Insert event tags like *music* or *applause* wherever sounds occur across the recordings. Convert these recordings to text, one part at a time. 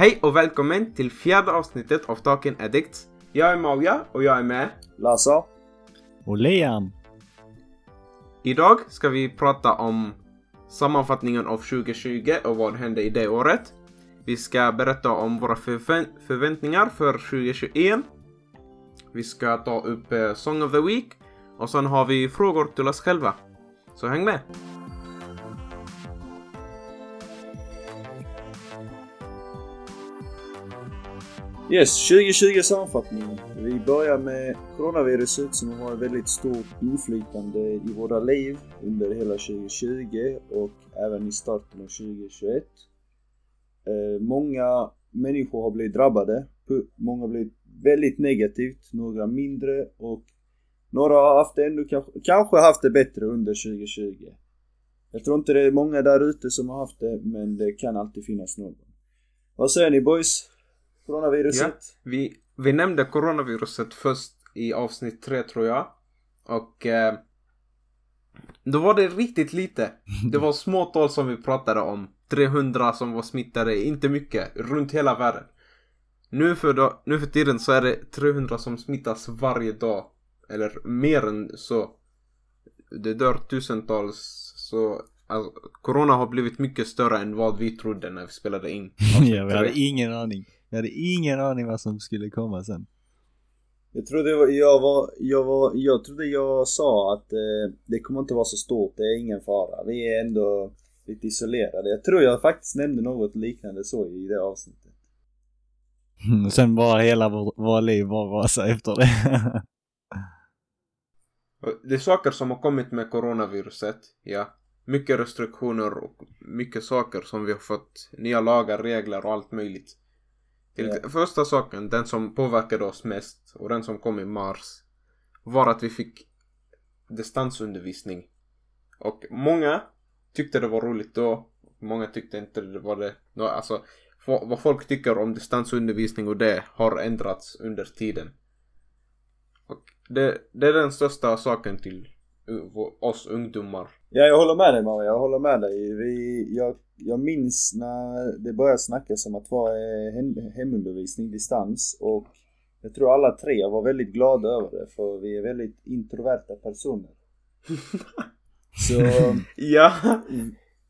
Hej och välkommen till fjärde avsnittet av Talking Addicts. Jag är Mauja och jag är med. Lassa. Och Liam. Idag ska vi prata om sammanfattningen av 2020 och vad hände i det året. Vi ska berätta om våra förvä- förväntningar för 2021. Vi ska ta upp eh, Song of the Week och sen har vi frågor till oss själva. Så häng med! Yes, 2020 sammanfattning. Vi börjar med coronaviruset som har ett väldigt stort inflytande i våra liv under hela 2020 och även i starten av 2021. Eh, många människor har blivit drabbade. Många har blivit väldigt negativt, några mindre och några har haft det ändå kanske, kanske haft det bättre under 2020. Jag tror inte det är många där ute som har haft det, men det kan alltid finnas någon. Vad säger ni boys? Coronaviruset? Vi, vi nämnde coronaviruset först i avsnitt tre tror jag. Och eh, då var det riktigt lite. Det var små tal som vi pratade om. 300 som var smittade, inte mycket, runt hela världen. Nu för, då, nu för tiden så är det 300 som smittas varje dag. Eller mer än så. Det dör tusentals. Så alltså, corona har blivit mycket större än vad vi trodde när vi spelade in. *laughs* ja, vi hade ingen aning. Vi hade ingen aning vad som skulle komma sen. Jag trodde jag var, jag var, jag jag trodde jag sa att eh, det kommer inte vara så stort, det är ingen fara. Vi är ändå lite isolerade. Jag tror jag faktiskt nämnde något liknande så i det avsnittet. Och sen bara hela vår, våra liv bara rasa efter det. *laughs* Det är saker som har kommit med coronaviruset, ja. Mycket restriktioner och mycket saker som vi har fått. Nya lagar, regler och allt möjligt. Till. Första saken, den som påverkade oss mest och den som kom i mars. Var att vi fick distansundervisning. Och många tyckte det var roligt då. Många tyckte inte det var det. Alltså, vad folk tycker om distansundervisning och det har ändrats under tiden. Och det, det är den största saken till oss ungdomar. Ja, jag håller med dig Maria, jag håller med dig. Vi, jag, jag minns när det började snackas om att vara hem, hemundervisning, distans och jag tror alla tre var väldigt glada över det för vi är väldigt introverta personer. *laughs* Så Ja!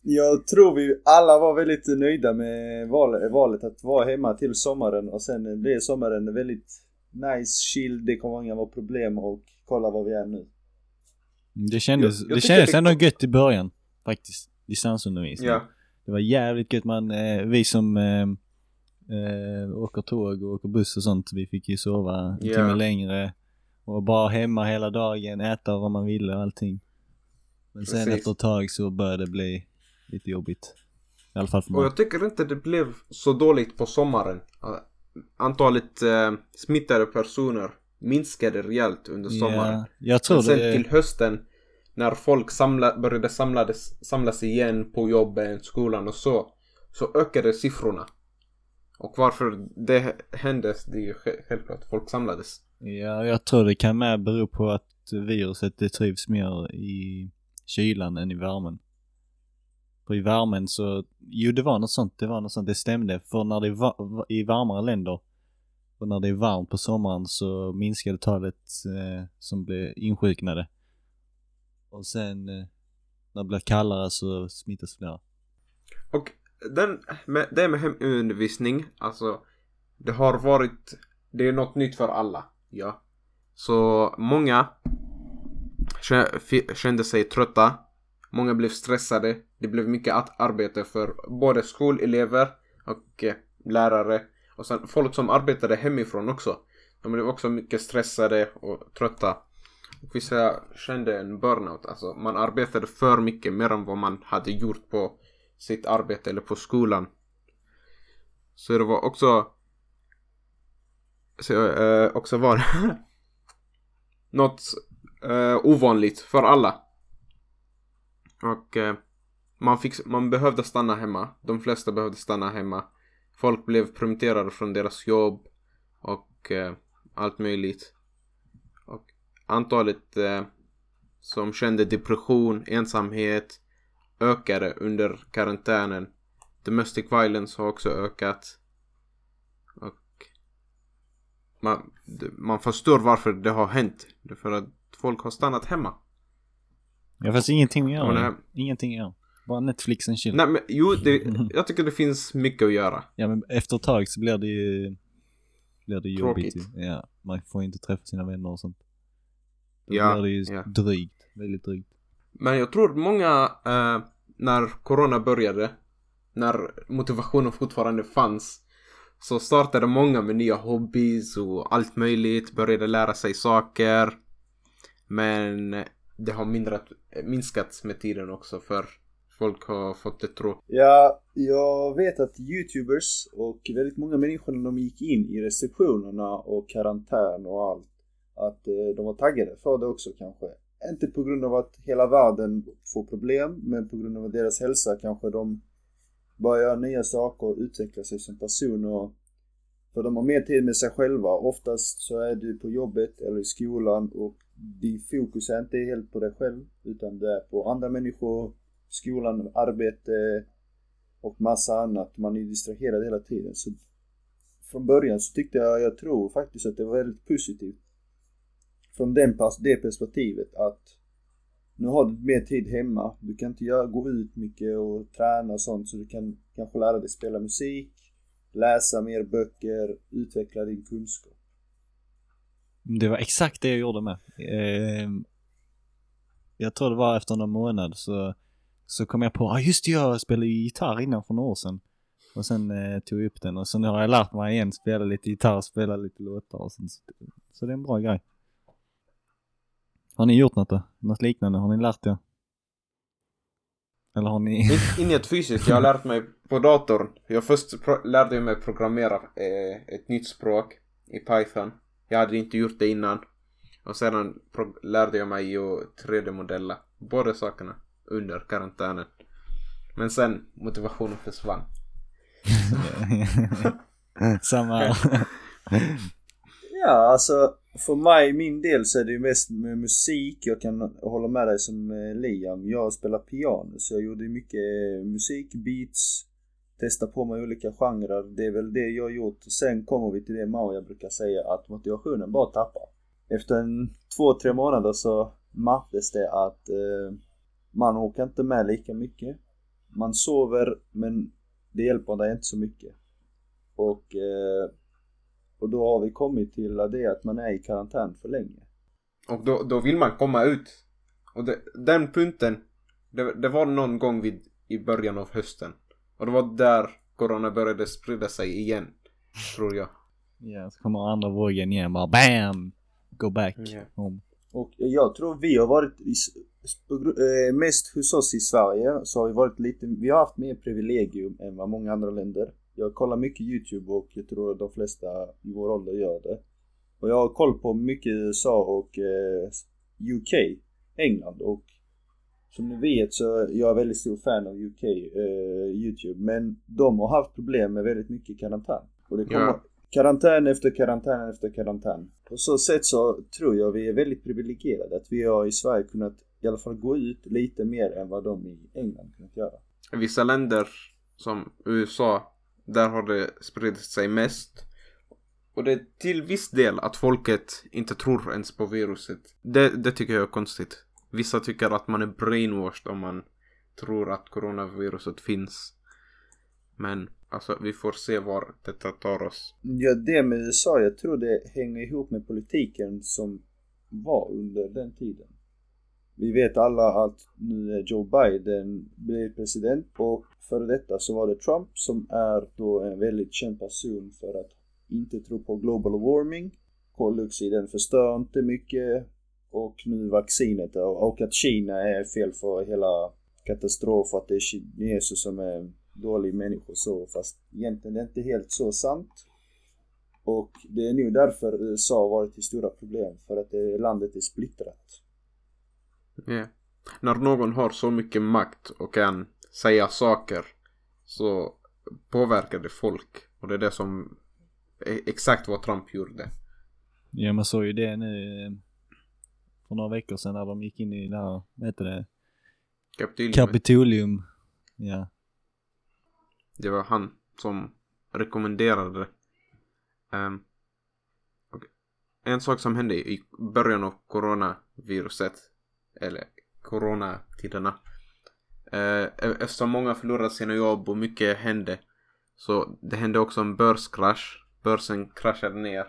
jag tror vi alla var väldigt nöjda med val, valet att vara hemma till sommaren och sen blev sommaren väldigt nice, chill, det kommer inga problem och kolla var vi är nu. Det kändes, Jag- jag det kändes det- ändå gött i början. Faktiskt. Distansundervisning. Ja. Det var jävligt gött man, eh, vi som eh, eh, åker tåg och åker buss och sånt, vi fick ju sova en Ja. timme längre. Och bara hemma hela dagen, äta vad man ville och allting. Men sen Precis. efter ett tag så började det bli lite jobbigt. I alla fall för Och mig. jag tycker inte det blev så dåligt på sommaren. Antalet eh, smittade personer minskade rejält under sommaren. Ja, jag tror Men sen det... till hösten när folk samla, började samlades, samlas igen på jobben, skolan och så. Så ökade siffrorna. Och varför det hände, det är ju sj- självklart. Folk samlades. Ja, jag tror det kan med bero på att viruset det trivs mer i kylan än i värmen. För i värmen så, jo det var något sånt, det var något sånt, det stämde. För när det är va- va- i varmare länder och när det är varmt på sommaren så minskade talet eh, som blev insjuknade. Och sen eh, när det blir kallare så smittas fler. Och den, med, det med hemundervisning, alltså det har varit, det är något nytt för alla. Ja. Så många kände sig trötta. Många blev stressade. Det blev mycket arbete för både skolelever och eh, lärare. Och sen folk som arbetade hemifrån också. De blev också mycket stressade och trötta. Och vissa kände en burnout. Alltså man arbetade för mycket mer än vad man hade gjort på sitt arbete eller på skolan. Så det var också så, eh, också var *laughs* något eh, ovanligt för alla. Och eh, man, fick, man behövde stanna hemma. De flesta behövde stanna hemma. Folk blev permitterade från deras jobb och eh, allt möjligt. Och antalet eh, som kände depression, ensamhet ökade under karantänen. Domestic violence har också ökat. man, man förstår varför det har hänt. Det är för att folk har stannat hemma. Ja fast ingenting att det göra. Ingenting göra. Bara Netflix and chill. Nej men jo, det, *laughs* jag tycker det finns mycket att göra. Ja men efter ett tag så blir det ju blir det jobbigt Tråkigt. ju. Ja, man får inte träffa sina vänner och sånt. Då Ja, blir det ju ja. drygt. Väldigt drygt. Men jag tror många, eh, när corona började, när motivationen fortfarande fanns, så startade många med nya hobbys och allt möjligt, började lära sig saker. Men det har mindrat, minskat med tiden också för folk har fått det tråkigt. Ja, jag vet att youtubers och väldigt många människor när de gick in i restriktionerna och karantän och allt, att eh, de var taggade för det också kanske. Inte på grund av att hela världen får problem, men på grund av deras hälsa kanske de börjar göra nya saker och utveckla sig som person och för de har mer tid med sig själva. Oftast så är du på jobbet eller i skolan och din fokus är inte helt på dig själv utan det är på andra människor, skolan, arbete och massa annat. Man är distraherad hela tiden. Så från början så tyckte jag, jag tror faktiskt att det var väldigt positivt. Från den, pers- det perspektivet att nu har du mer tid hemma. Du kan inte göra, gå ut mycket och träna och sånt så du kan kanske lära dig spela musik, läsa mer böcker, utveckla din kunskap. Det var exakt det jag gjorde med. Eh, jag tror det var efter någon månad så, så kom jag på, ja ah, just det, jag spelade ju gitarr innan för några år sedan. Och sen eh, tog jag upp den och så nu har jag lärt mig igen spela lite gitarr, spela lite låtar och sen, Så, så det är en bra grej. Har ni gjort något då? Något liknande? Har ni lärt er? Eller har ni? Inget fysiskt, jag har lärt mig på datorn. Jag först lärde mig programmera eh, ett nytt språk i Python. Jag hade inte gjort det innan. Och sedan lärde jag mig ju 3D-modella. Båda sakerna under karantänen. Men sen motivationen försvann. *laughs* Samma. Ja, alltså för mig, min del så är det ju mest med musik. Jag kan hålla med dig som eh, Liam. Jag spelar piano så jag gjorde mycket eh, musik, beats, testa på mig olika genrer. Det är väl det jag har gjort. Sen kommer vi till det Mao jag brukar säga att motivationen bara tappar. Efter en två, tre månader så märktes det att eh, man orkar inte med lika mycket. Man sover men det hjälper dig inte så mycket. Och eh, och då har vi kommit till det att man är i karantän för länge. Och då, då vill man komma ut. Och det, den punkten, det, det var någon gång vid, i början av hösten. Och det var där corona började sprida sig igen. Tror jag. ja, så kommer andra vågen igen bara BAM! Go back Ja. home. Och jag tror vi har varit eh, mest hos oss i Sverige så har vi varit lite, vi har haft mer privilegium än vad många andra länder. Jag kollar mycket YouTube och jag tror de flesta i vår ålder gör det. Och jag har koll på mycket USA och eh, UK, England och som ni vet så är jag väldigt stor fan av UK, eh, YouTube. Men de har haft problem med väldigt mycket karantän. Och det kommer Ja. karantän efter karantän efter karantän. På så sätt så tror jag vi är väldigt privilegierade att vi har i Sverige kunnat i alla fall gå ut lite mer än vad de i England kunnat göra. Vissa länder som USA, där har det spridit sig mest. Och det är till viss del att folket inte tror ens på viruset. Det, det tycker jag är konstigt. Vissa tycker att man är brainwashed om man tror att coronaviruset finns. Men alltså vi får se var detta tar oss. Ja, det med USA, jag tror det hänger ihop med politiken som var under den tiden. Vi vet alla att nu är Joe Biden blev president och före detta så var det Trump som är då en väldigt känd person för att inte tro på global warming. Koldioxiden förstör inte mycket och nu vaccinet och att Kina är fel för hela katastrof att det är kineser som är dålig människor så fast egentligen är det inte helt så sant. Och det är nu därför USA har varit i stora problem för att landet är splittrat. Ja. När någon har så mycket makt och kan säga saker så påverkar det folk. Och det är det som är exakt vad Trump gjorde. Ja man såg ju det nu eh, för några veckor sedan när de gick in i det här, vad heter det? Kapitolium. Kapitolium. Ja. Det var han som rekommenderade. Um, en sak som hände i början av coronaviruset, eller coronatiderna. Eh, e- eftersom många förlorade sina jobb och mycket hände. Så det hände också en börskrasch. Börsen kraschade ner.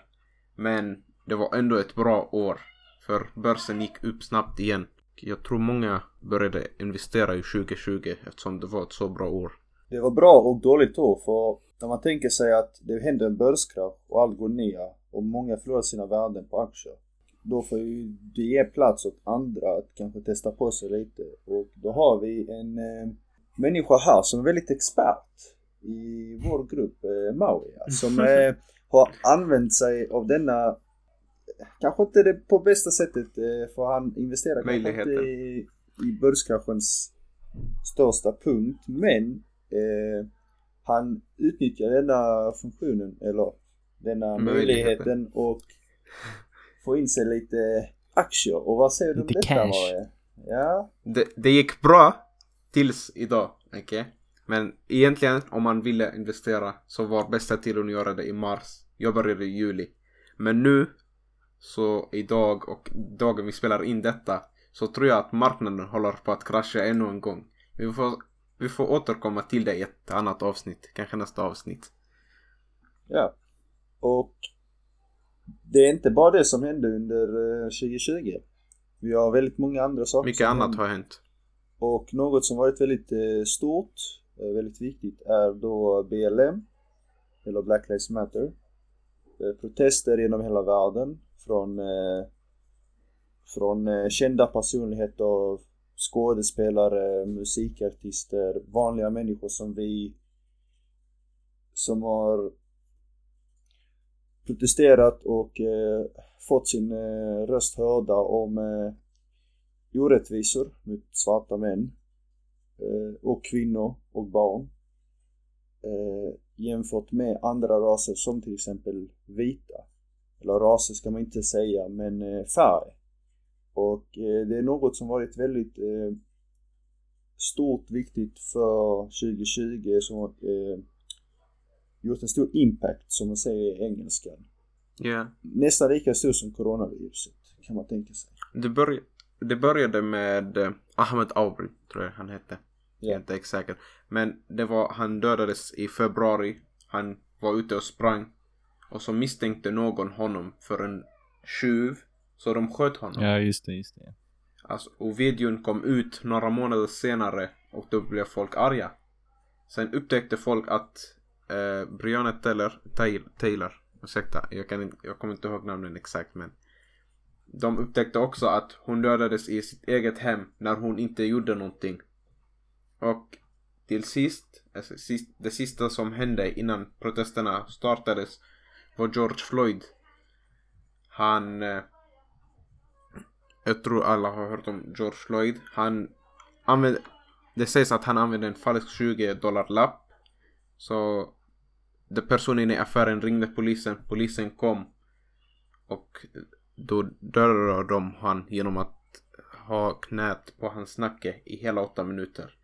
Men det var ändå ett bra år. För börsen gick upp snabbt igen. Jag tror många började investera i 2020 eftersom det var ett så bra år. Det var bra och dåligt år för när man tänker sig att det händer en börskrasch och allt går ner och många förlorar sina värden på aktier. Då får ju det ge plats åt andra att kanske testa på sig lite. Och då har vi en eh, människa här som är väldigt expert i vår grupp, eh, Maui, som *laughs* eh, har använt sig av denna kanske inte det på bästa sättet eh, för han investerar kanske inte i, i börskraschens största punkt men eh, han utnyttjar denna funktionen eller denna möjligheten, möjligheten och får in sig lite aktier. Och vad säger du om detta cash. Ja? Det, det gick bra tills idag? Okay? Men egentligen om man ville investera så var bästa tiden att göra det i mars. Jag började i juli. Men nu, så idag och dagen vi spelar in detta, så tror jag att marknaden håller på att krascha ännu en gång. Vi får, vi får återkomma till det i ett annat avsnitt, kanske nästa avsnitt. Ja. Och det är inte bara det som hände under 2020. Eh, vi har väldigt många andra saker. Mycket annat har hänt. Och något som varit väldigt eh, stort, eh, väldigt viktigt, är då BLM, eller Black Lives Matter. Protester genom hela världen från, från kända personligheter, skådespelare, musikartister, vanliga människor som vi som har protesterat och eh, fått sin eh, röst hörda om eh, orättvisor mot svarta män eh, och kvinnor och barn eh, jämfört med andra raser som till exempel vita. Eller raser ska man inte säga, men eh, färg. Och eh, det är något som varit väldigt eh, stort, viktigt för 2020 som eh, gjort en stor impact som man säger i engelskan. Yeah. Nästan lika stor som coronaviruset kan man tänka sig. Det, börj det började med eh, Ahmed Aubrey, tror jag han hette. Yeah. Jag är inte exakt säker. Men det var, han dödades i februari. Han var ute och sprang. Och så misstänkte någon honom för en tjuv. Så de sköt honom. Ja, just det, just det. Alltså, och videon kom ut några månader senare och då blev folk arga. Sen upptäckte folk att eh, Brianna Taylor, Taylor, ursäkta, jag, kan inte, jag kommer inte ihåg namnen exakt men de upptäckte också att hon dödades i sitt eget hem när hon inte gjorde någonting. Och till sist, alltså, sist det sista som hände innan protesterna startades var George Floyd. Han... Eh, jag tror alla har hört om George Floyd. Han använde... Det sägs att han använde en falsk 20 dollar lapp. Så personen i affären ringde polisen, polisen kom och då dödade de han genom att ha knät på hans nacke i hela åtta minuter.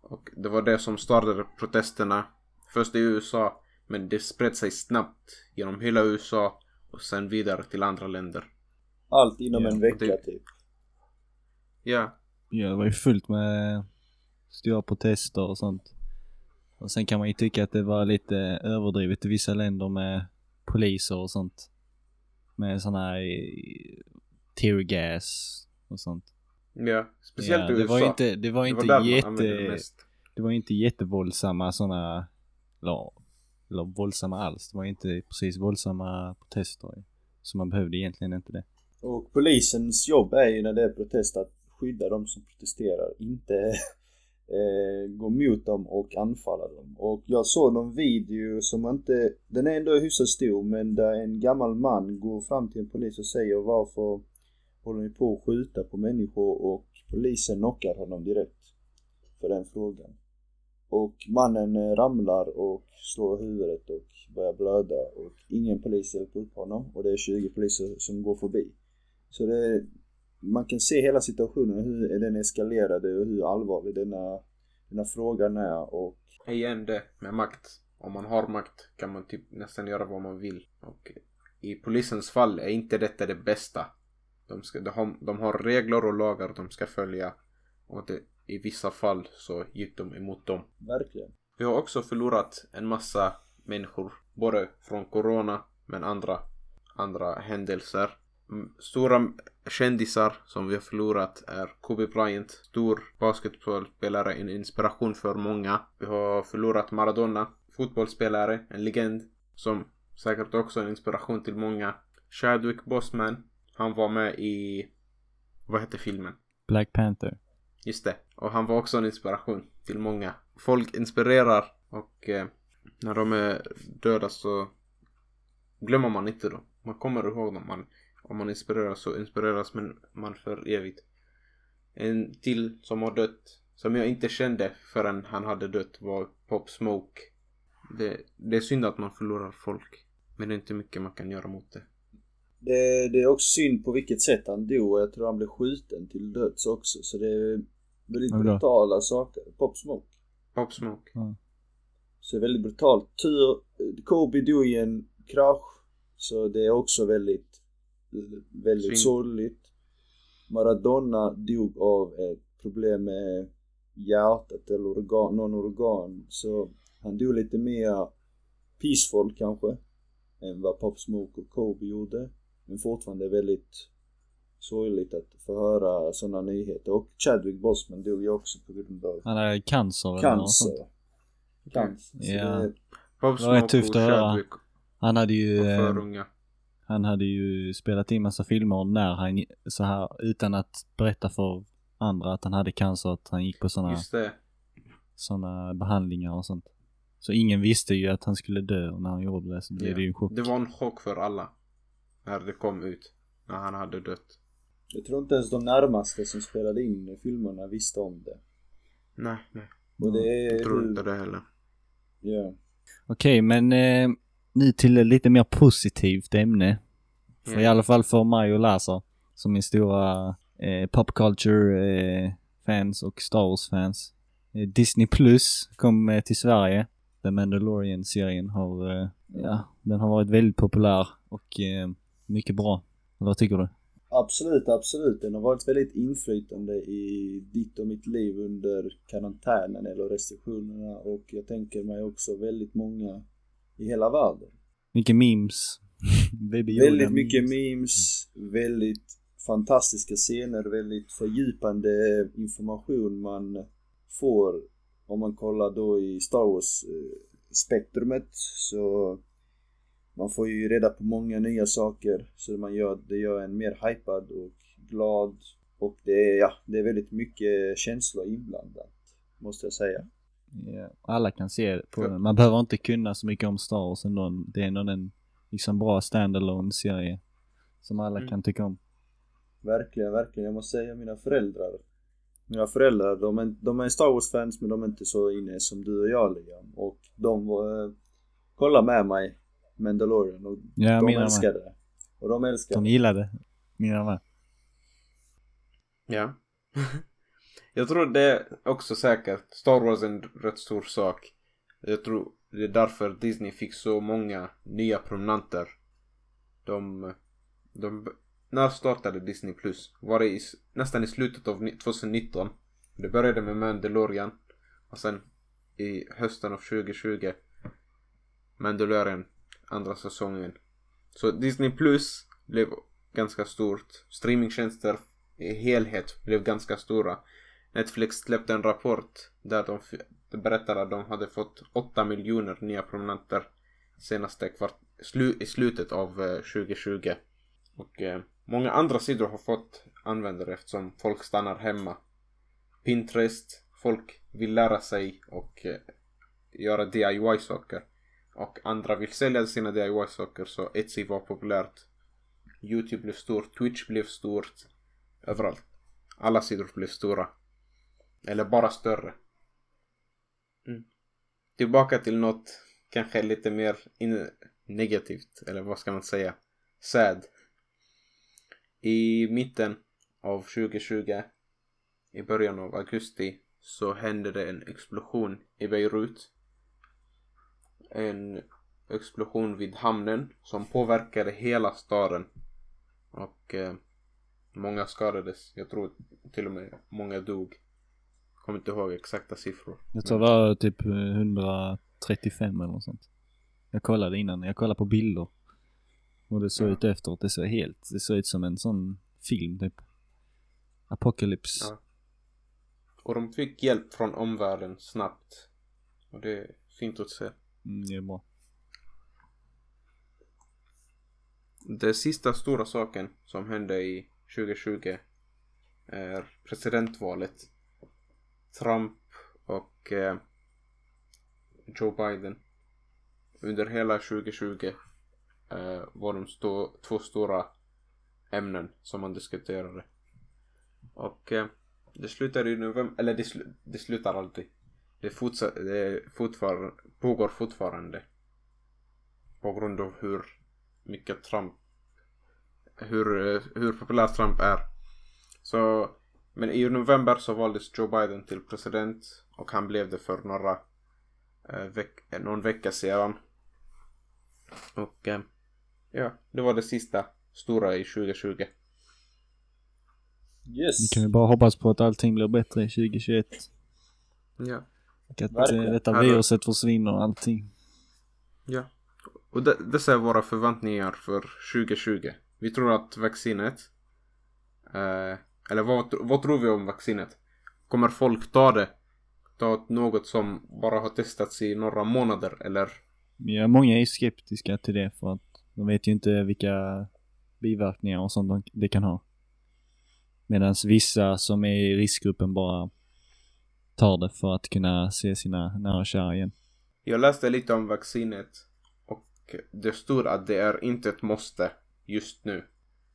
Och det var det som startade protesterna. Först i USA, men det spred sig snabbt genom hela USA och sen vidare till andra länder. Allt inom ja, en vecka det... typ. Ja. Ja, det var ju fullt med stora protester och sånt. Och sen kan man ju tycka att det var lite överdrivet i vissa länder med poliser och sånt. Med såna här eh, tear gas och sånt. Ja, speciellt ja, i USA. Det var inte, det var det inte var jätte... Det var inte jättevåldsamma såna, eller, eller våldsamma alls. Det var inte precis våldsamma protester. Så man behövde egentligen inte det. Och polisens jobb är ju när det är protest att skydda de som protesterar, inte eh, gå mot dem och anfalla dem. Och jag såg någon video som inte, den är ändå hyfsat stor men där en gammal man går fram till en polis och säger varför håller ni på att skjuta på människor och polisen knockar honom direkt för den frågan. Och mannen eh, ramlar och slår huvudet och börjar blöda och ingen polis hjälper upp honom och det är 20 poliser som går förbi. Så det, man kan se hela situationen, hur den eskalerade och hur allvarlig denna, denna frågan är och... Igen det med makt. Om man har makt kan man typ nästan göra vad man vill. Och i polisens fall är inte detta det bästa. De, ska, de, har, de har regler och lagar de ska följa. Och det, i vissa fall så gick de emot dem. Verkligen. Vi har också förlorat en massa människor. Både från corona men andra, andra händelser. Mm, Stora kändisar som vi har förlorat är Kobe Bryant, stor basketbollspelare, en inspiration för många. Vi har förlorat Maradona, fotbollsspelare, en legend som säkert också är en inspiration till många. Chadwick Boseman, han var med i, vad hette filmen? Black Panther. Just det. Och han var också en inspiration till många. Folk inspirerar och eh, när de är döda så glömmer man inte dem. Man kommer ihåg dem. Man, om man inspireras så inspireras man, för evigt. En till som har dött, som jag inte kände förrän han hade dött var Pop Smoke. Det, det är synd att man förlorar folk. Men det är inte mycket man kan göra mot det. Det, det är också synd på vilket sätt han dog och jag tror han blev skjuten till döds också. Så det är väldigt då? brutala saker. Pop Smoke. Pop Smoke. Så det är väldigt brutalt. Tur, Kobe dog i en krasch. Så det är också väldigt, väldigt sorgligt. Maradona dog av ett problem med hjärtat eller organ, någon organ. Så han dog lite mer peaceful kanske. Än vad Pop Smoke och Kobe gjorde. Men fortfarande väldigt sorgligt att få höra sådana nyheter. Och Chadwick Boseman dog ju också på grund av Han hade cancer eller något sånt. cancer. Cancer. Så Ja. det, Pop Det var Smoke tufft och att höra. Chadwick Han hade ju, för eh, unga. Han hade ju spelat in massa filmer när han, så här utan att berätta för andra att han hade cancer, att han gick på sådana såna behandlingar och sånt. Så ingen visste ju att han skulle dö och när han gjorde det så blev Ja. det ju en chock. Det var en chock för alla. När det kom ut. När han hade dött. jag tror inte ens de närmaste som spelade in filmerna visste om det. Nej, nej. Och det är Jag tror inte det heller. Ja. Okej, men eh, nu till ett lite mer positivt ämne. För. I alla fall för mig och Lazar, som är stora eh, pop culture eh, fans och Star Wars fans. Eh, Disney Plus kom eh, till Sverige. The Mandalorian-serien har, eh, ja, den har varit väldigt populär och eh, mycket bra. Eller vad tycker du? Absolut, absolut. Den har varit väldigt inflytande i ditt och mitt liv under karantänen eller restriktionerna och jag tänker mig också väldigt många i hela världen. Mycket memes. *laughs* Väldigt mycket memes, väldigt fantastiska scener, väldigt fördjupande information man får om man kollar då i Star Wars eh, så man får ju reda på många nya saker så man gör, det gör en mer hypad och glad och det är, ja, det är väldigt mycket känslor inblandat måste jag säga. Ja, alla kan se på Ja. den. Man behöver inte kunna så mycket om Star Wars ändå. Det är ändå en liksom bra standalone serie som alla Mm. kan tycka om. Verkligen, verkligen. Jag måste säga mina föräldrar. Mina föräldrar, de är, de är Star Wars-fans men de är inte så inne som du och jag Liam. Och de eh, kollar med mig Mandalorian och Ja, de älskar det. Och de älskar De det. gillade mina med. Ja. *laughs* jag tror det är också säkert. Star Wars är en rätt stor sak. Jag tror det är därför Disney fick så många nya prenumeranter. De, de när startade Disney Plus? Var det i, nästan i slutet av 2019. Det började med Mandalorian. Och sen i hösten av 2020. Mandalorian andra säsongen. Så Disney Plus blev ganska stort. Streamingtjänster i helhet blev ganska stora. Netflix släppte en rapport där de berättade att de hade fått 8 miljoner nya prenumeranter senaste kvart, slu, i slutet av eh, 2020. Och eh, många andra sidor har fått användare eftersom folk stannar hemma. Pinterest, folk vill lära sig och eh, göra DIY-saker. Och andra vill sälja sina DIY-saker så Etsy var populärt. Youtube blev stort, Twitch blev stort. Överallt. Alla sidor blev stora. Eller bara större. Mm. Tillbaka till något kanske lite mer in- negativt. Eller vad ska man säga? Sad. I mitten av 2020. I början av augusti. Så hände det en explosion i Beirut. En explosion vid hamnen som påverkade hela staden. Och eh, många skadades. Jag tror till och med många dog. Kommer inte ihåg exakta siffror. Jag tror det var typ 135 eller något sånt. Jag kollade innan, jag kollade på bilder. Och det såg Ja. ut efteråt, det såg helt, det såg ut som en sån film typ. Apocalypse. Ja. Och de fick hjälp från omvärlden snabbt. Och det är fint att se. Mm, det är bra. Den sista stora saken som hände i 2020 är presidentvalet. Trump och eh, Joe Biden. Under hela 2020 eh, var de stå, två stora ämnen som man diskuterade. Och eh, det slutade i november, eller det, sl det slutar alltid. Det, det fortfar, pågår fortfarande. På grund av hur mycket Trump hur, eh, hur populär Trump är. Så, men i november så valdes Joe Biden till president och han blev det för några eh, veck, eh, någon vecka sedan. Och eh, ja, det var det sista stora i 2020. Yes. Vi kan ju bara hoppas på att allting blir bättre i 2021. Ja. Och att Verkligen. eh, detta Här- viruset försvinner och allting. Ja. Och de, dessa är våra förväntningar för 2020. Vi tror att vaccinet, eh, eller vad, vad tror vi om vaccinet? Kommer folk ta det? Ta något som bara har testats i några månader eller? Ja, många är skeptiska till det för att de vet ju inte vilka biverkningar och sånt de- det kan ha. Medan vissa som är i riskgruppen bara tar det för att kunna se sina nära och kära igen. Jag läste lite om vaccinet och det stod att det är inte ett måste just nu.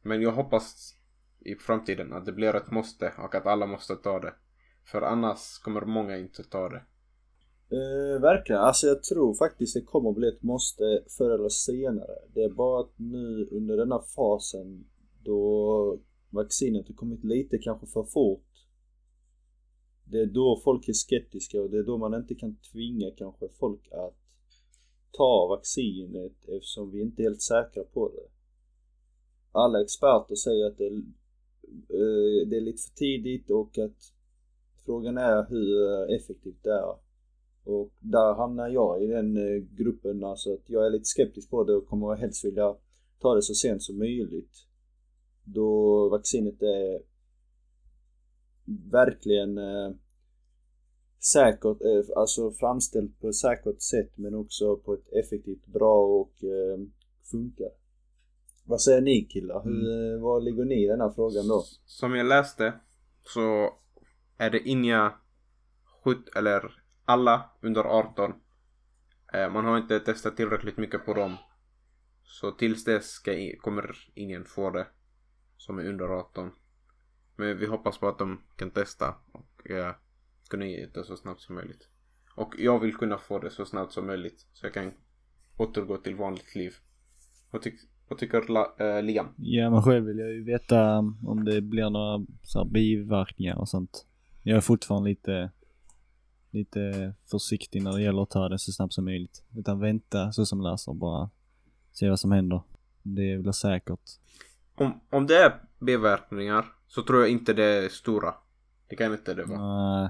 Men jag hoppas i framtiden att det blir ett måste och att alla måste ta det. För annars kommer många inte ta det. Eh, verkligen. Alltså jag tror faktiskt det kommer bli ett måste förr eller senare. Det är bara att nu under denna fasen då vaccinet har kommit lite kanske för fort. Det är då folk är skeptiska och det är då man inte kan tvinga kanske folk att ta vaccinet eftersom vi inte är helt säkra på det. Alla experter säger att det är, eh, det är lite för tidigt och att frågan är hur effektivt det är. Och där hamnar jag i den eh, gruppen, alltså att jag är lite skeptisk på det och kommer helst vilja ta det så sent som möjligt. Då vaccinet är verkligen eh, säkert, eh, alltså framställt på ett säkert sätt men också på ett effektivt, bra och eh, funkar. Vad säger ni killar? Hur, eh, Var ligger ni i den här frågan då? Som jag läste så är det inga skjut eller alla under 18. Eh, man har inte testat tillräckligt mycket på dem. Så tills dess ska kommer ingen få det som är under 18. Men vi hoppas på att de kan testa och eh, kunna ge det så snabbt som möjligt. Och jag vill kunna få det så snabbt som möjligt så jag kan återgå till vanligt liv. Vad, tyck, vad tycker eh, Liam? Ja, men själv vill jag ju veta om det blir några så biverkningar och sånt. Jag är fortfarande lite, lite försiktig när det gäller att ta det så snabbt som möjligt. Utan vänta så som läser bara se vad som händer. Det blir säkert. Om, om det är biverkningar så tror jag inte det är stora. Det kan inte det vara. Nej,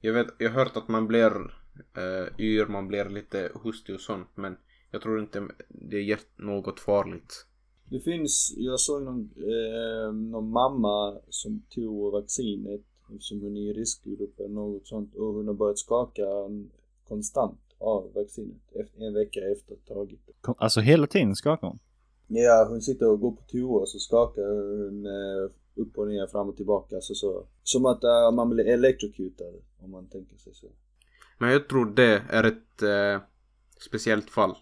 Jag, vet, jag har hört att man blir uh, yr, man blir lite hustig och sånt men jag tror inte det ger något farligt. Det finns, jag såg någon, eh, någon mamma som tog vaccinet eftersom hon är i riskgruppen något sånt och hon har börjat skaka konstant av vaccinet efter, en vecka efter att ha tagit det. alltså hela tiden skakar hon. Ja, hon sitter och går på toa så skakar hon eh, upp och ner, fram och tillbaka. Alltså så. Som att eh, man blir electrocutad om man tänker sig så. Men jag tror det är ett eh, speciellt fall.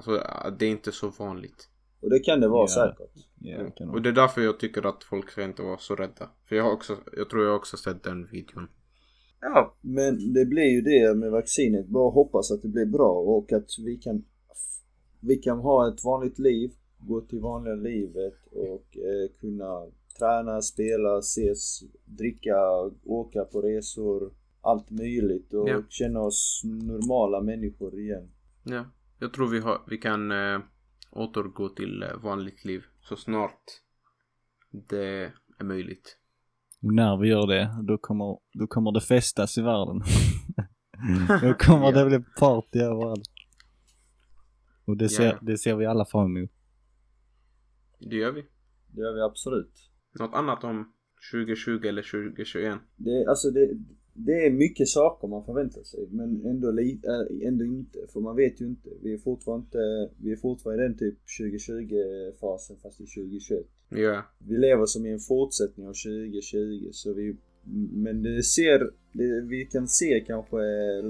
Alltså det är inte så vanligt. Och det kan det vara Ja. säkert. Ja, det kan Och det är därför jag tycker att folk ska inte vara så rädda. För jag har också, jag tror jag också sett den videon. Ja. Men det blir ju det med vaccinet. Bara hoppas att det blir bra och att vi kan vi kan ha ett vanligt liv, gå till vanliga livet och eh, kunna träna, spela, ses, dricka, åka på resor, allt möjligt och Ja. känna oss normala människor igen. Ja. Jag tror vi, har, vi kan eh, återgå till eh, vanligt liv så snart det är möjligt. När vi gör det, då kommer, då kommer det festas i världen. *laughs* då kommer det bli party överallt. Och det ser, Ja. det ser vi alla fram emot. Det gör vi. Det gör vi absolut. Något annat om 2020 eller 2021? Det, alltså det, det är mycket saker man förväntar sig men ändå, li, äh, ändå inte. För man vet ju inte. Vi är fortfarande, inte, vi är fortfarande i den typ 2020-fasen fast i 2021. Ja. Vi lever som i en fortsättning av 2020 så vi men det ser, det, vi kan se kanske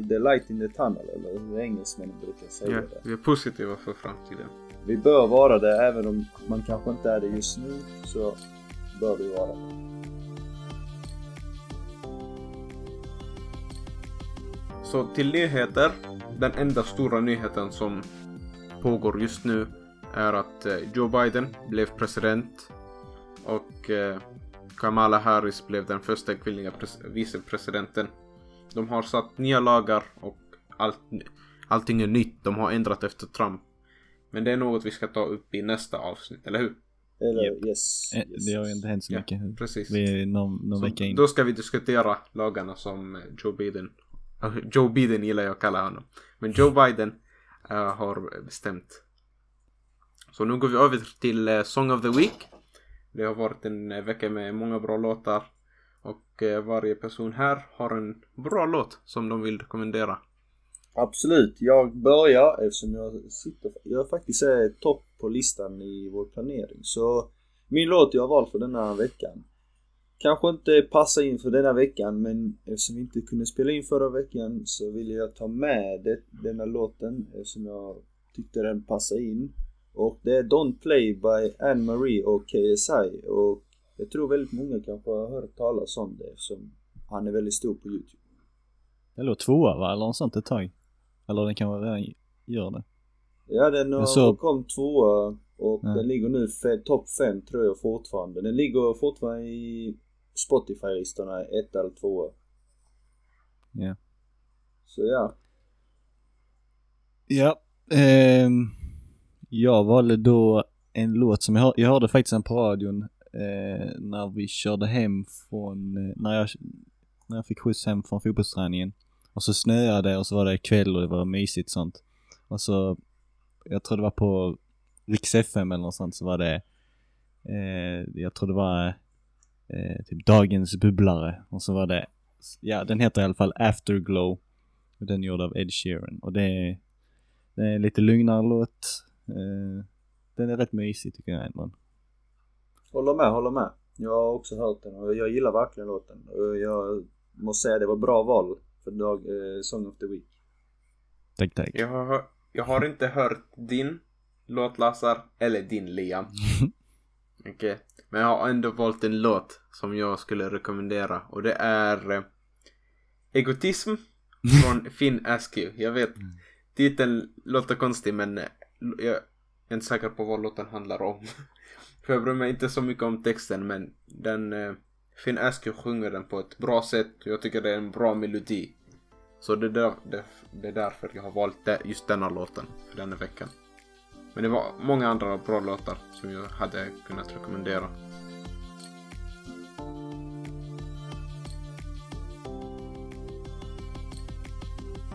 the light in the tunnel eller hur engelsmännen brukar säga ja. det. Vi är positiva för framtiden. Vi bör vara det även om man kanske inte är det just nu så bör vi vara det. Så till nyheter. Den enda stora nyheten som pågår just nu är att eh, Joe Biden blev president och eh, Kamala Harris blev den första kvinnliga pres- vicepresidenten. De har satt nya lagar och allt, allting är nytt. De har ändrat efter Trump. Men det är något vi ska ta upp i nästa avsnitt, eller hur? Eller Japp. yes. Eh, yes, Det har ju inte hänt så Ja, mycket. Precis. Vi är någon, någon Så vecka in. Då ska vi diskutera lagarna som Joe Biden, Alltså, Joe Biden gillar jag att kalla honom, men Joe Biden uh, har bestämt. Så nu går vi över till uh, Song of the Week. Det har varit en eh, vecka med många bra låtar och uh, varje person här har en bra låt som de vill rekommendera. Absolut. Jag börjar eftersom jag sitter, jag faktiskt är topp på listan i vår planering. Så min låt jag har valt för denna veckan kanske inte passar in för denna veckan men eftersom vi inte kunde spela in förra veckan så vill jag ta med det, denna låten eftersom jag tyckte den passade in. Och det är Don't Play by Anne-Marie och KSI och jag tror väldigt många kanske har hört talas om det eftersom han är väldigt stor på Youtube. Det låg tvåa va, eller något sånt ett tag. Eller den kanske redan gör det. Ja den har, såg- kom tvåa och Ja. den ligger nu topp 5 tror jag fortfarande. Den ligger fortfarande i Spotify-listorna, ett eller tvåa. Ja. Så ja. Ja, ehm, jag valde då en låt som jag, hör, jag hörde faktiskt den på radion eh, när vi körde hem från, eh, när jag, när jag fick skjuts hem från fotbollsträningen. Och så snöade det och så var det kväll och det var mysigt sånt. Och så, jag tror det var på Rix FM eller något sånt så var det, eh, jag tror det var eh, typ Dagens Bubblare och så var det, ja den heter i alla fall Afterglow. Och den är gjord av Ed Sheeran och det är det är lite lugnare låt. Eh, den är rätt mysig tycker jag ändå. Håller med, håller med. Jag har också hört den och jag gillar verkligen låten. Och jag måste säga det var bra val för dag, eh, Song of the Week. Tack, tack. Jag har, jag har inte hört din låt Lazar, eller din Liam. *laughs* Okej. Men jag har ändå valt en låt som jag skulle rekommendera och det är eh, Egotism från *laughs* Finn Askew. Jag vet, titeln låter konstig men eh, jag är inte säker på vad låten handlar om. *laughs* För jag bryr mig inte så mycket om texten men den eh, Finn Askew sjunger den på ett bra sätt och jag tycker det är en bra melodi. Så det är, där, det, det är därför jag har valt det, just denna låten för denna veckan. Men det var många andra bra låtar som jag hade kunnat rekommendera.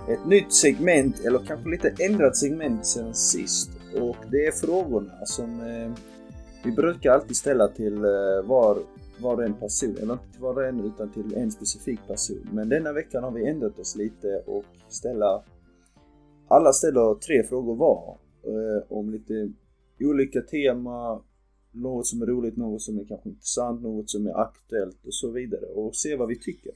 Ett nytt segment, eller kanske lite ändrat segment sen sist. Och det är frågorna som eh, vi brukar alltid ställa till eh, var, var och en person. Eller inte till var och en utan till en specifik person. Men denna veckan har vi ändrat oss lite och ställa alla ställer tre frågor var. Eh, om lite olika tema, något som är roligt, något som är kanske intressant, något som är aktuellt och så vidare. Och se vad vi tycker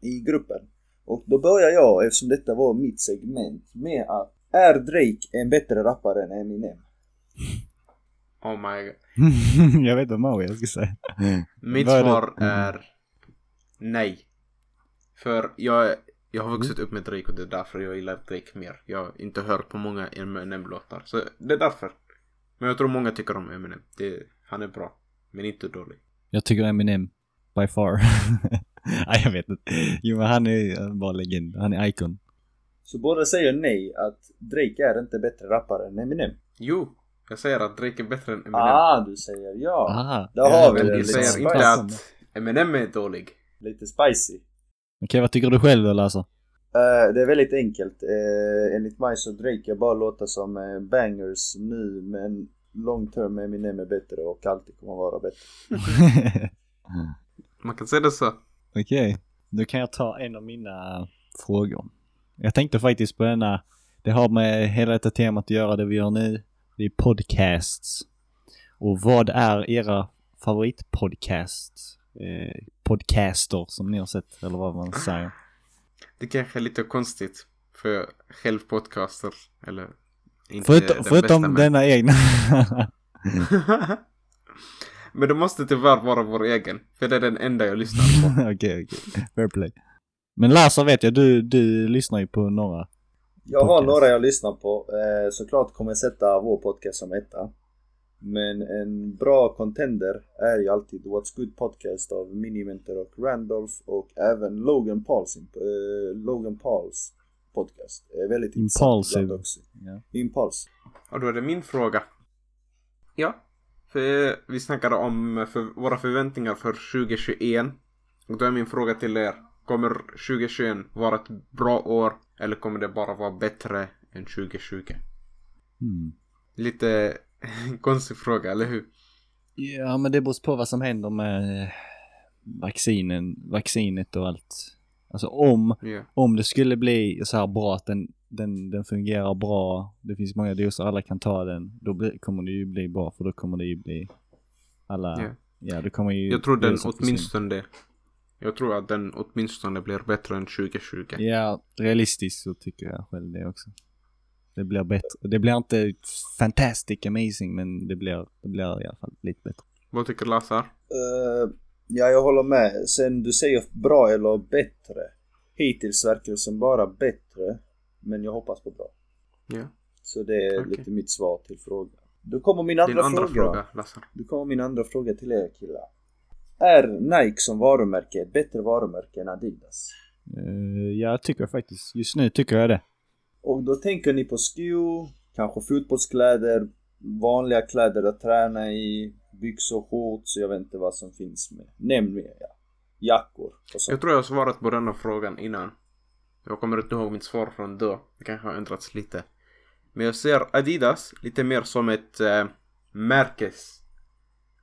i gruppen. Och då börjar jag, eftersom detta var mitt segment, med att är Drake en bättre rappare än Eminem? *laughs* Oh my god. *laughs* jag vet inte vad jag ska säga. Mitt är svar är nej. För jag, jag har vuxit upp med Drake och det är därför jag gillar Drake mer. Jag har inte hört på många Eminem-låtar. Så det är därför. Men jag tror många tycker om Eminem. Det, han är bra. Men inte dålig. Jag tycker Eminem, by far. *laughs* Nej, jag vet inte. Jo, men han är bra legend. Han är icon. Så båda säger nej, att Drake är inte bättre rappare än Eminem. Jo, jag säger att Drake är bättre än Eminem. Ah, du säger ja. Aha. Där har vi Men det. jag säger inte att Eminem är dålig. Lite spicy. Okej, vad tycker du själv då Lasse? Eh, det är väldigt enkelt. Uh, enligt mig så Drake bara låter som eh, bangers nu men long term Eminem är bättre och alltid kommer vara bättre. *laughs* Man kan säga det så. Okej, då kan jag ta en av mina frågor. Jag tänkte faktiskt på denna, det har med hela detta temat att göra, det vi gör nu. Det är podcasts. Och vad är era favoritpodcasts? Eh, podcaster som ni har sett, eller vad man säger. Det kanske är lite konstigt för själv podcaster. Eller inte Förutom, den förutom bästa, men- denna egna. *laughs* men det måste tyvärr vara vår egen. För det är den enda jag lyssnar på. *laughs* Okej, okej. Fair play. Men Lasse vet jag, du, du lyssnar ju på några. Jag har Podcast. några jag lyssnar på. Eh, såklart kommer jag sätta vår podcast som etta. Men en bra contender är ju alltid What's Good Podcast av Minimentor och Randolph och även Logan Pauls, eh, Logan Pauls podcast. Är väldigt intressant Impulsive. också. Ja. Impuls. Och då är det min fråga. Ja, för vi snackade om för våra förväntningar för 2021. Och då är min fråga till er. Kommer 2021 vara ett bra år eller kommer det bara vara bättre än 2020? Mm. Lite *laughs* konstig fråga, eller hur? Ja, men det beror på vad som händer med eh, vaccinen, vaccinet och allt. Alltså om, Ja. om det skulle bli så här bra att den, den, den fungerar bra, det finns många doser, alla kan ta den, då blir, kommer det ju bli bra för då kommer det ju bli alla, Ja. ja det kommer ju Jag tror den åtminstone Jag tror att den åtminstone blir bättre än 2020. Ja, realistiskt så tycker jag själv det också. Det blir bättre. Det blir inte fantastic amazing men det blir, det blir i alla fall lite bättre. Vad tycker Lazar? Eh, ja, jag håller med. Sen du säger bra eller bättre. Hittills verkar det som bara bättre. Men jag hoppas på bra. Ja. Så det är Okej. lite mitt svar till frågan. Då kommer min andra, Din andra fråga. fråga, Lazar. Då kommer min andra fråga till er killar. Är Nike som varumärke ett bättre varumärke än Adidas? Uh, jag tycker faktiskt, just nu tycker jag det. Och då tänker ni på skor, kanske fotbollskläder, vanliga kläder att träna i, byxor, shorts, jag vet inte vad som finns med. Nämn mer ja. Jackor och så. Jag tror jag har svarat på denna frågan innan. Jag kommer inte ihåg mitt svar från då. Det kanske har ändrats lite. Men jag ser Adidas lite mer som ett äh, märkes...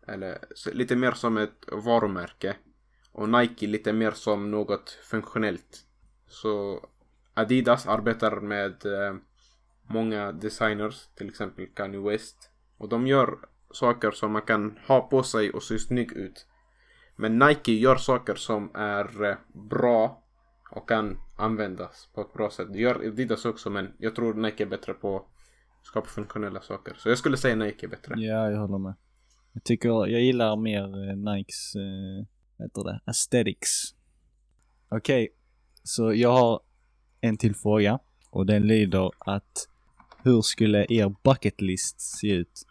Eller lite mer som ett varumärke. Och Nike lite mer som något funktionellt. Så Adidas arbetar med eh, många designers, till exempel Kanye West. Och de gör saker som man kan ha på sig och se snygg ut. Men Nike gör saker som är eh, bra och kan användas på ett bra sätt. Det gör Adidas också men jag tror Nike är bättre på att skapa funktionella saker. Så jag skulle säga Nike är bättre. Ja, jag håller med. Jag tycker, jag gillar mer eh, Nikes, eh, vad heter det, aesthetics. Okej, så jag har en till fråga och den lyder att hur skulle er bucket list se ut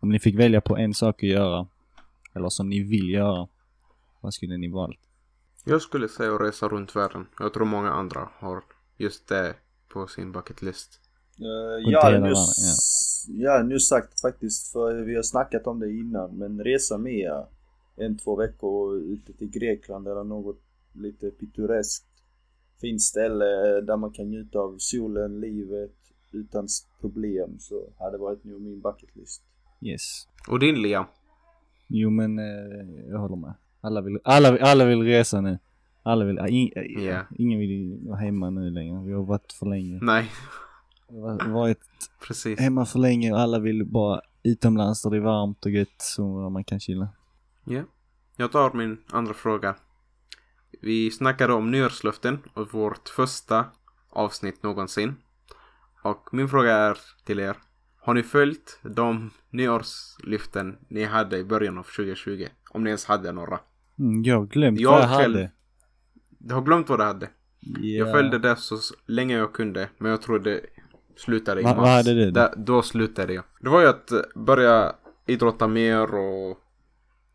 om ni fick välja på en sak att göra eller som ni vill göra? Vad skulle ni valt? Jag skulle säga att resa runt världen. Jag tror många andra har just det på sin bucket list. Uh, jag har delar nyss, har nyss sagt faktiskt, för vi har snackat om det innan, men resa med en, två veckor ute till Grekland eller något lite pittoreskt fint ställe där man kan njuta av solen, livet utan problem så hade varit nog min bucket list. Yes. Och din Liam? Jo men eh, jag håller med. Alla vill, alla, alla vill resa nu. Alla vill, äh, in, äh, Ja. ingen vill vara hemma nu längre. Vi har varit för länge. Nej, Vi har varit precis. hemma för länge och alla vill bara utomlands där det är varmt och gött så man kan chilla. Ja. Jag tar min andra fråga. Vi snackade om nyårslöften och vårt första avsnitt någonsin. Och min fråga är till er. Har ni följt de nyårslöften ni hade i början av 2020? Om ni ens hade några. Mm, jag har glömt Jag vad jag själv- hade. Du har glömt vad du hade. Ja. Jag följde det så länge jag kunde. Men jag tror det slutade i mars. vad hade du då? Där- då slutade jag. Det var ju att eh, börja idrotta mer och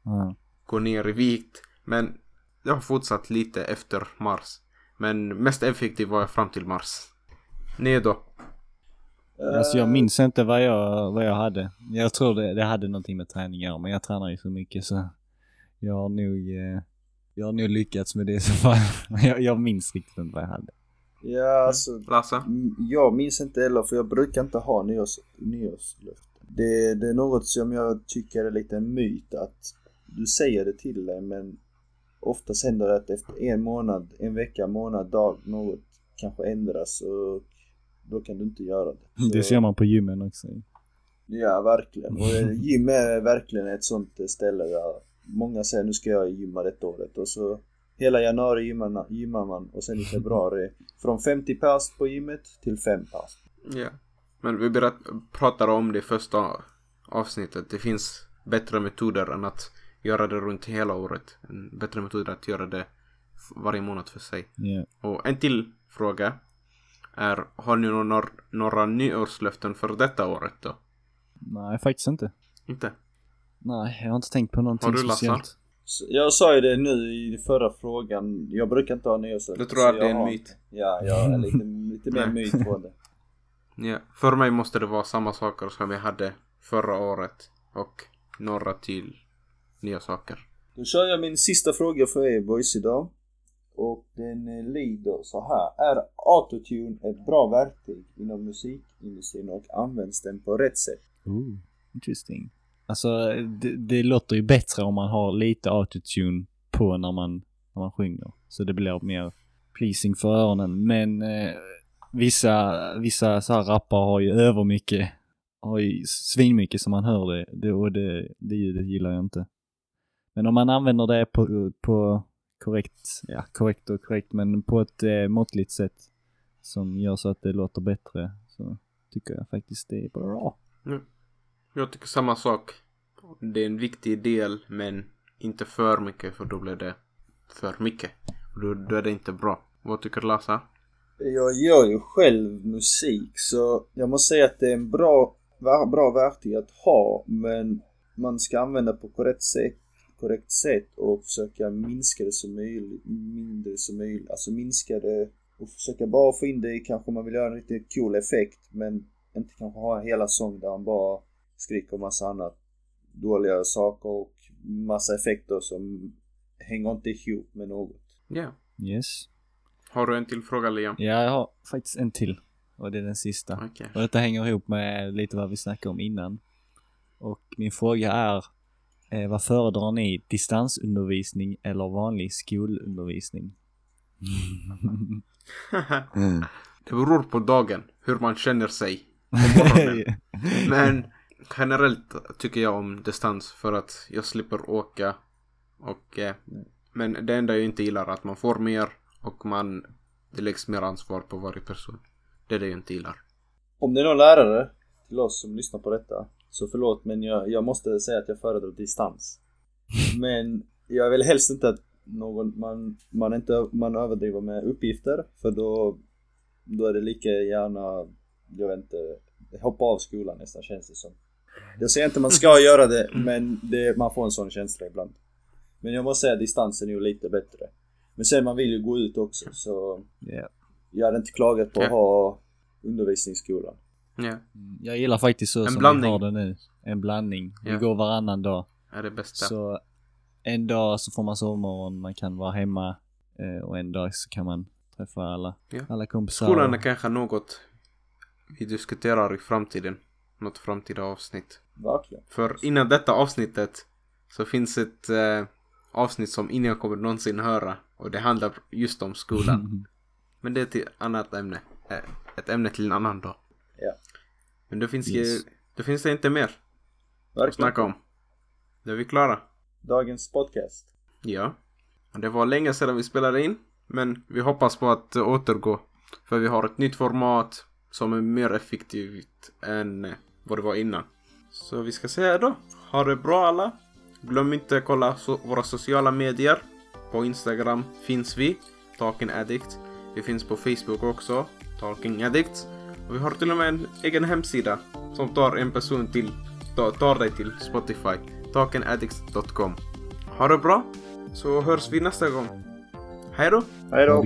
Ja. gå ner i vikt. Men jag har fortsatt lite efter mars. Men mest effektiv var jag fram till mars. Ni då? Alltså jag Eh, minns inte vad jag, vad jag hade. Jag tror det, det hade någonting med träning att göra, men jag tränar ju så mycket så jag har nog, eh, jag har nog lyckats med det i så fall. *laughs* jag, jag minns riktigt inte vad jag hade. Ja, alltså. Lasse? mm, Jag minns inte heller för jag brukar inte ha nyårs, nyårslöften. Det, det är något som jag tycker är lite en myt att du säger det till dig men oftast händer det att efter en månad, en vecka, månad, dag, något kanske ändras och då kan du inte göra det. Det Så- ser man på gymmen också. Ja, verkligen. Och eh, *laughs* gym är verkligen ett sånt ställe där många säger nu ska jag gymma detta året och så hela januari gymmar, gymmar man och sen i februari från 50 pers på gymmet till 5 pers. Ja. Men vi berätt, pratade om det första avsnittet. Det finns bättre metoder än att göra det runt hela året. En bättre metod är att göra det varje månad för sig. Ja. Och en till fråga är, har ni några, några nyårslöften för detta året då? Nej, faktiskt inte. Inte? Nej, jag har inte tänkt på någonting Har du, speciellt. Jag sa ju det nu i förra frågan, jag brukar inte ha nyårslöften. Du tror att så det är jag en har myt? Ja, jag är lite, *laughs* lite mer myt på det. *laughs* Ja. För mig måste det vara samma saker som jag hade förra året och några till nya saker. Då kör jag min sista fråga för er boys idag. Och den eh, lyder så här. Är autotune ett bra verktyg inom musikindustrin och används den på rätt sätt? Ooh, interesting. Alltså, det, det låter ju bättre om man har lite autotune på när man, när man sjunger. Så det blir mer pleasing för öronen. Men eh, vissa, vissa så här rappare har ju övermycket, har ju svinmycket som man hör det. det och det, det ljudet gillar jag inte. Men om man använder det på, på korrekt, ja korrekt och korrekt, men på ett eh, måttligt sätt som gör så att det låter bättre så tycker jag faktiskt det är bra. Jag tycker samma sak. Det är en viktig del men inte för mycket för då blir det för mycket. Och Då, då är det inte bra. Vad tycker Lasse? Jag gör ju själv musik så jag måste säga att det är en bra, bra verktyg att ha men man ska använda på korrekt sätt, korrekt sätt och försöka minska det så möjligt, mindre som möjligt, alltså minska det och försöka bara få in det i kanske man vill göra en riktigt cool effekt men inte kanske ha en hela sång där man bara skriker massa annat dåliga saker och massa effekter som hänger inte ihop med något. Ja. Yes. Har du en till fråga Liam? Ja, jag har faktiskt en till. Och det är den sista. Okej. Och detta hänger ihop med lite vad vi snackade om innan. Och min fråga är, eh, vad föredrar ni? Distansundervisning eller vanlig skolundervisning? *laughs* det beror på dagen. Hur man känner sig. *laughs* Men generellt tycker jag om distans för att jag slipper åka. Och, eh, men det enda jag inte gillar är att man får mer och man, det läggs mer ansvar på varje person. Det är det jag inte gillar. Om det är någon lärare till oss som lyssnar på detta så förlåt men jag, jag måste säga att jag föredrar distans. Men jag vill helst inte att någon, man, man, inte, man överdriver med uppgifter för då, då är det lika gärna, jag vet inte, hoppa av skolan nästan känns det som. Jag säger inte man ska *laughs* göra det men det, man får en sån känsla ibland. Men jag måste säga att distansen är ju lite bättre. Men sen man vill ju gå ut också så Ja. jag hade inte klagat på att ha undervisningsskolan. Ja, Mm, Jag gillar faktiskt så En som blandning. vi har det nu. En blandning. Ja. Vi går varannan dag. är det bästa. Så en dag så får man sovmorgon, man kan vara hemma. Eh, och en dag så kan man träffa alla, Ja. alla kompisar. Skolan är kanske något vi diskuterar i framtiden. Något framtida avsnitt. Verkligen. För innan detta avsnittet så finns ett eh, avsnitt som ingen kommer någonsin höra. Och det handlar just om skolan. *laughs* Men det är till annat ämne. Eh, Ett ämne till en annan dag. Ja. Men det finns Yes. det finns det inte mer att Verkligen. snacka om. Då är vi klara. Dagens podcast. Ja. Det var länge sedan vi spelade in. Men vi hoppas på att återgå. För vi har ett nytt format som är mer effektivt än vad det var innan. Så vi ska säga då. Ha det bra alla. Glöm inte att kolla so våra sociala medier. På Instagram finns vi. Talking Addict. Vi finns på Facebook också. Talking Addict. Och vi har till och med en egen hemsida. Som tar en person till. Tar, tar dig till Spotify. talkingaddicts.com Ha det bra. Så hörs vi nästa gång. Hej då! Hej då!